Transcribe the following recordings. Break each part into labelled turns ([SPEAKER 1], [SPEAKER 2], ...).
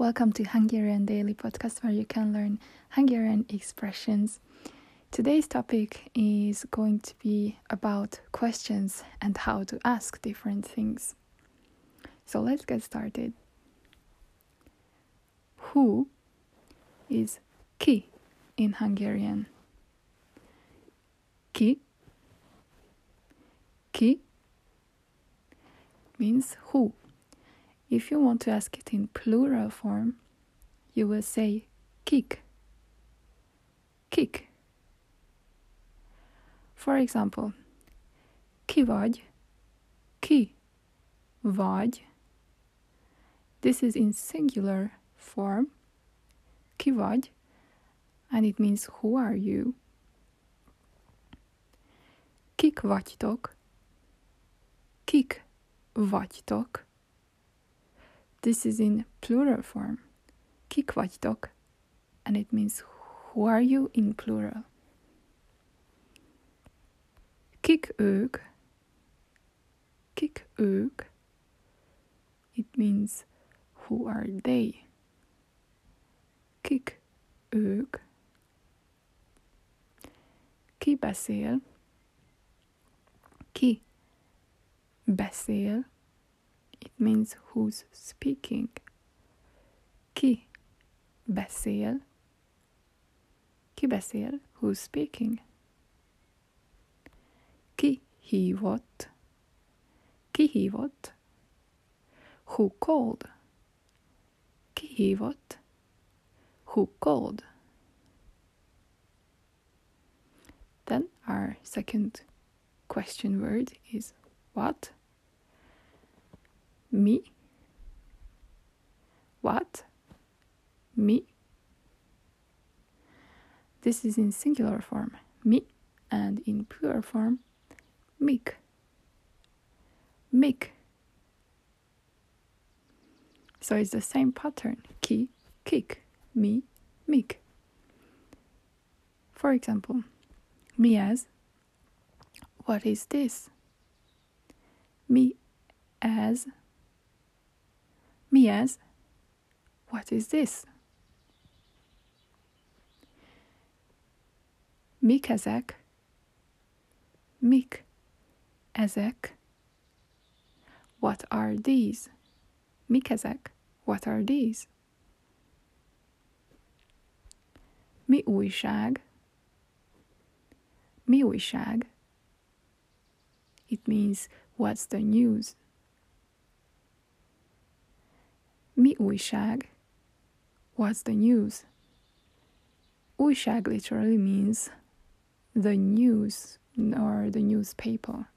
[SPEAKER 1] welcome to Hungarian Daily Podcast where you can learn Hungarian expressions. Today's topic is going to be about questions and how to ask different things. So let's get started. Who is ki in Hungarian? Ki ki means who. If you want to ask it in plural form, you will say kik. Kik. For example, ki vagy, ki vagy. This is in singular form, ki vagy, and it means who are you. Kik vagytok, kik vagytok. This is in plural form. Kik vagytok? And it means who are you in plural. Kik ők? Kik ők? It means who are they? Kik ők? Ki beszél? Ki beszél? Means who's speaking. Ki beszél? Ki beszél? Who's speaking? Ki hívott? Ki hívott? Who called? Ki hívott? Who called? Then our second question word is what? Mi? What? Mi? This is in singular form, mi, and in plural form, mik. Mik. So it's the same pattern, ki, kik mi, mik. For example, mi az, what is this? Mi az, mi az, what is this? Mik ezek? Mik ezek? What are these? Mik ezek? What are these? Mi újság? Mi újság? It means what's the news? Mi újság? What's the news? Újság literally means the news or the newspaper.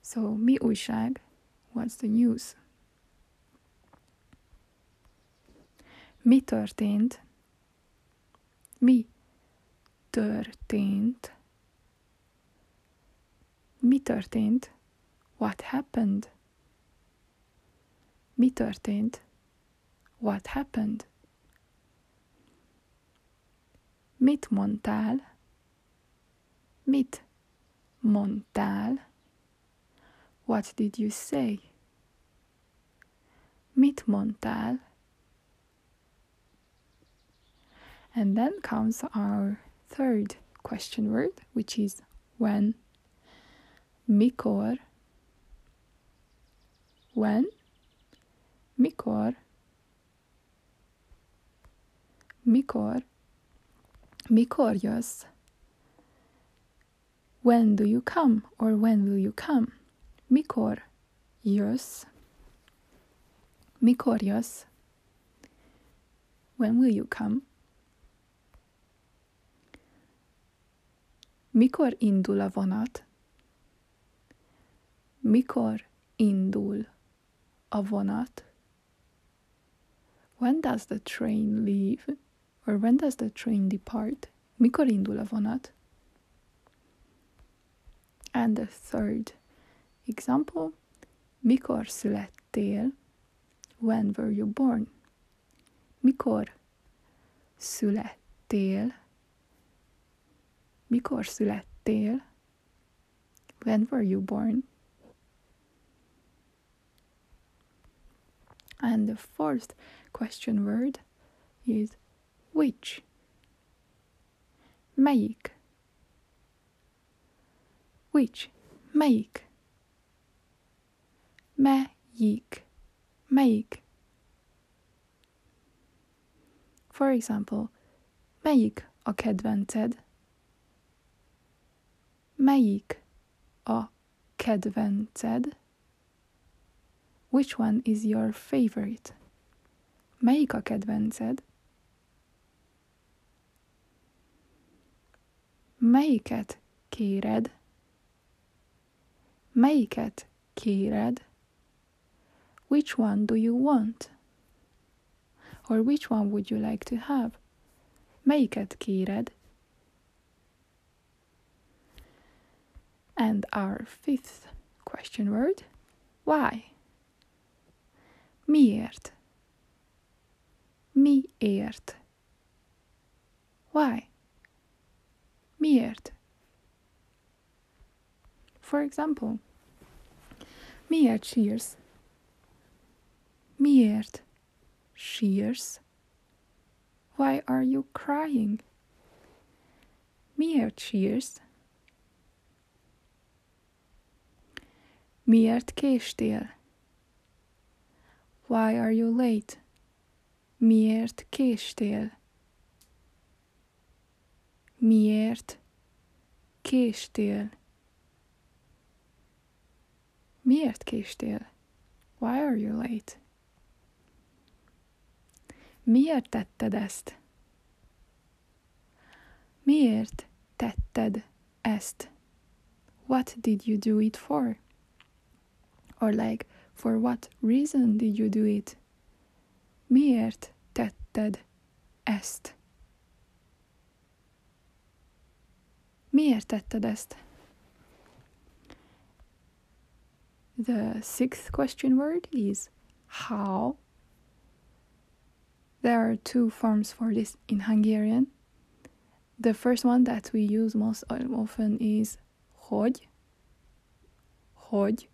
[SPEAKER 1] So, mi újság? What's the news? Mi történt? Mi történt? Mi történt? What happened? Mi történt? What happened? Mit mondtál? Mit mondtál? What did you say? Mit mondtál? And then comes our third question word, which is when. Mikor. When mikor, mikor, mikor jössz? When do you come or when will you come? Mikor jössz? Mikor jössz? When will you come? Mikor indul a vonat? Mikor indul a vonat? When does the train leave? Or when does the train depart? Mikor indul a vonat? And the third example, mikor születtél? When were you born? Mikor születtél? Mikor születtél? When were you born? And the fourth question word is which. Melyik. Which. Melyik. Melyik. Melyik. For example, melyik a kedvenced? Melyik a kedvenced? Which one is your favorite? Melyik a kedvenced? Melyiket kéred? Melyiket kéred? Which one do you want? Or which one would you like to have? Melyiket kéred? And our fifth question word why? Miért? Miért? Why? Miért? For example, miért sírsz? Miért sírsz? Why are you crying? Miért sírsz? Miért késtél? Why are you late? Miért késtél? Miért késtél? Miért késtél? Why are you late? Miért tetted ezt? Miért tetted ezt? What did you do it for? Or like, for what reason did you do it? Miért tetted ezt? Miért tetted ezt? The sixth question word is how. There are two forms for this in Hungarian. The first one that we use most often is hogy. Hogy.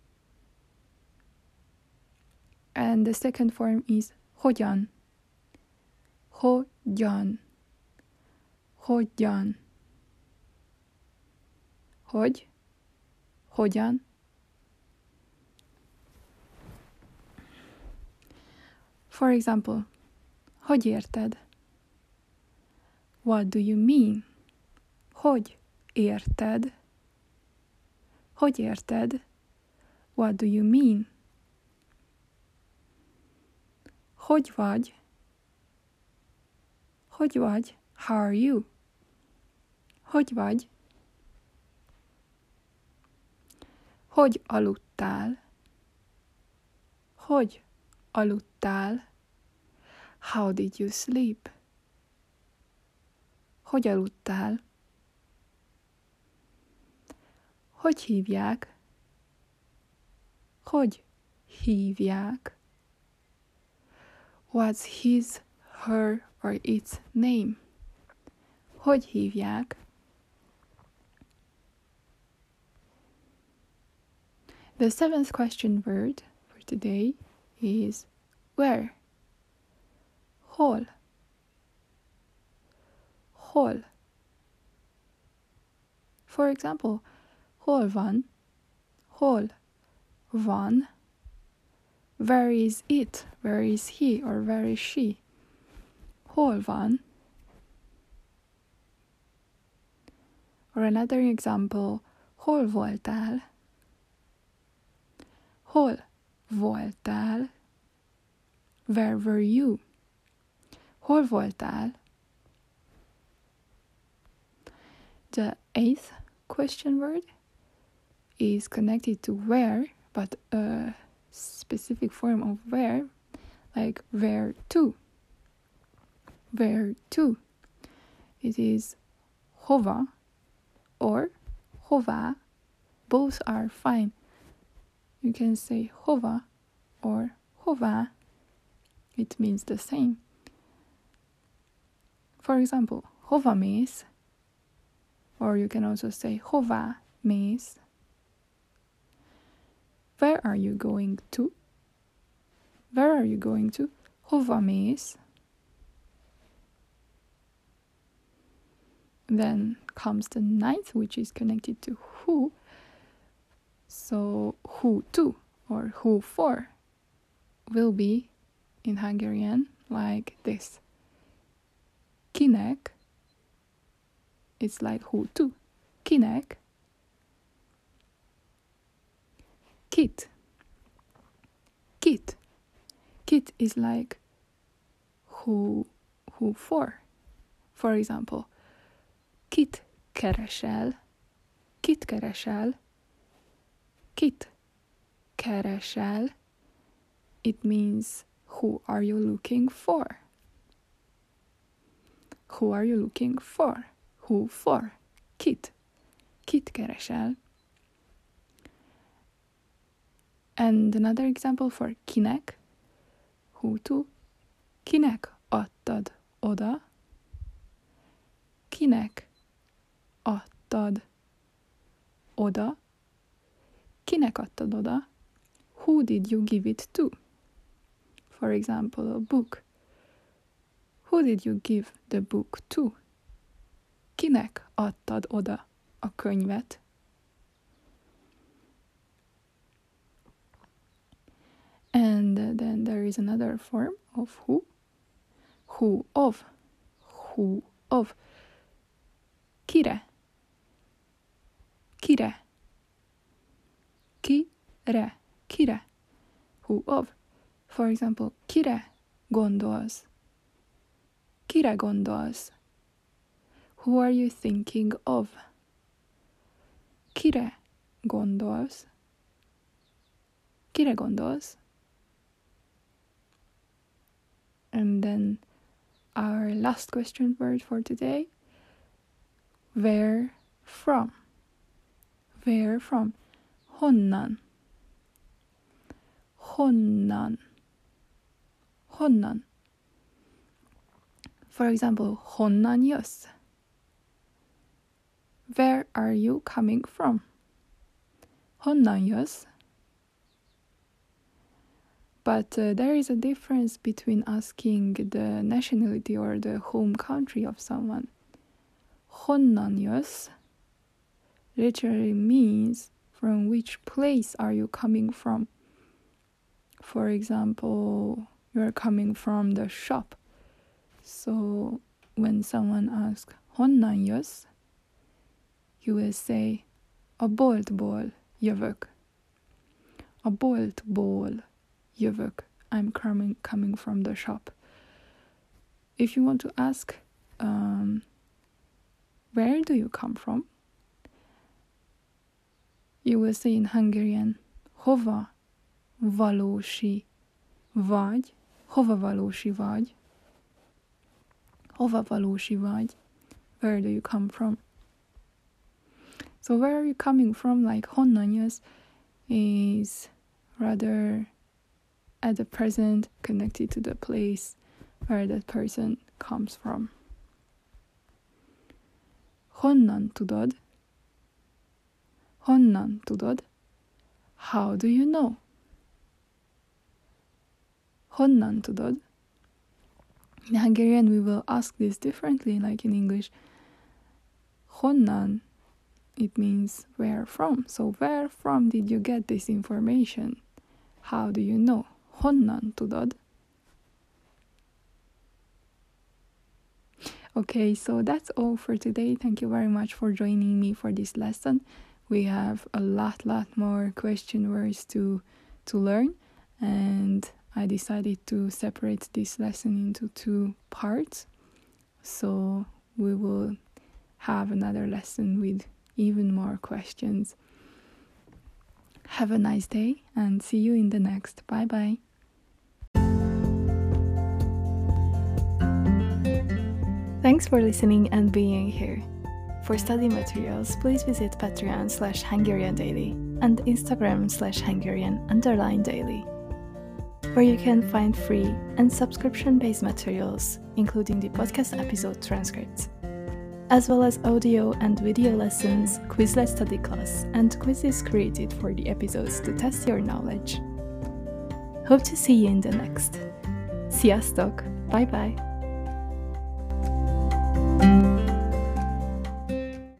[SPEAKER 1] And the second form is hogyan. Hogyan. Hogyan. Hogy? Hogyan? For example, hogy érted? What do you mean? Hogy érted? Hogy érted? What do you mean? Hogy vagy? Hogy vagy? How are you? Hogy vagy? Hogy aludtál? Hogy aludtál? How did you sleep? Hogy aludtál? Hogy hívják? Hogy hívják? What's his, her or its name? Hogy hívják? The seventh question word for today is where? Hol. Hol. For example, hol van? Hol van? Where is it? Where is he or where is she? Hol van? Or another example, hol voltál? Hol voltál? Where were you? Hol voltál? The eighth question word is connected to where, but a specific form of where, like where to. where to. It is hova or hova. Both are fine. You can say hova or hova. It means the same. For example, hova mész, or you can also say hova mész. Where are you going to? Where are you going to? Hova mész. Then comes the ninth, which is connected to who. So who to or who for will be in Hungarian like this. Kinek, it's like who to. Kinek, kit. Kit. Kit is like who who for. For example, kit keresel, kit keresel, kit keresel. It means who are you looking for? Who are you looking for? Who for? Kit. Kit keresel. And another example for kinek, to, kinek adtad oda, kinek adtad oda, kinek adtad oda, who did you give it to? For example, a book. Who did you give the book to? Kinek adtad oda a könyvet? And then there is another form of who. Who of. Who of. Kire. Kire. Kire. Kire. Who of. For example, kire gondolsz. Kire gondolsz? Who are you thinking of? Kire gondolsz? Kire gondolsz? And then our last question word for today where from? Where from? Honnan. Honnan. Honnan. For example, honnan jössz? Where are you coming from? Honnan jössz? But uh, there is a difference between asking the nationality or the home country of someone. Honnan jössz literally means from which place are you coming from. For example, you're coming from the shop. So when someone asks honnan jössz, you will say a boltból jövök. A boltból jövök. I'm coming coming from the shop. If you want to ask, um, where do you come from? You will say in Hungarian, hova valósi vagy, hova valósi vagy, hova valósi vagy, where do you come from? So where are you coming from? Like honnan is rather at the present connected to the place where that person comes from. Honnan tudod? Honnan tudod? How do you know? Honnan tudod? In Hungarian, we will ask this differently, like in English. Honnan, it means where from. So, where from did you get this information? How do you know? Honnan tudod? Okay, so that's all for today. Thank you very much for joining me for this lesson. We have a lot, lot more question words to to learn, and I decided to separate this lesson into two parts. So we will have another lesson with even more questions. Have a nice day and see you in the next. Bye bye. Thanks for listening and being here. For study materials, please visit Patreon slash Hungarian Daily and Instagram slash Hungarian underline daily, where you can find free and subscription based materials, including the podcast episode transcripts, as well as audio and video lessons, Quizlet study class, and quizzes created for the episodes to test your knowledge. Hope to see you in the next. Sziasztok! Bye bye!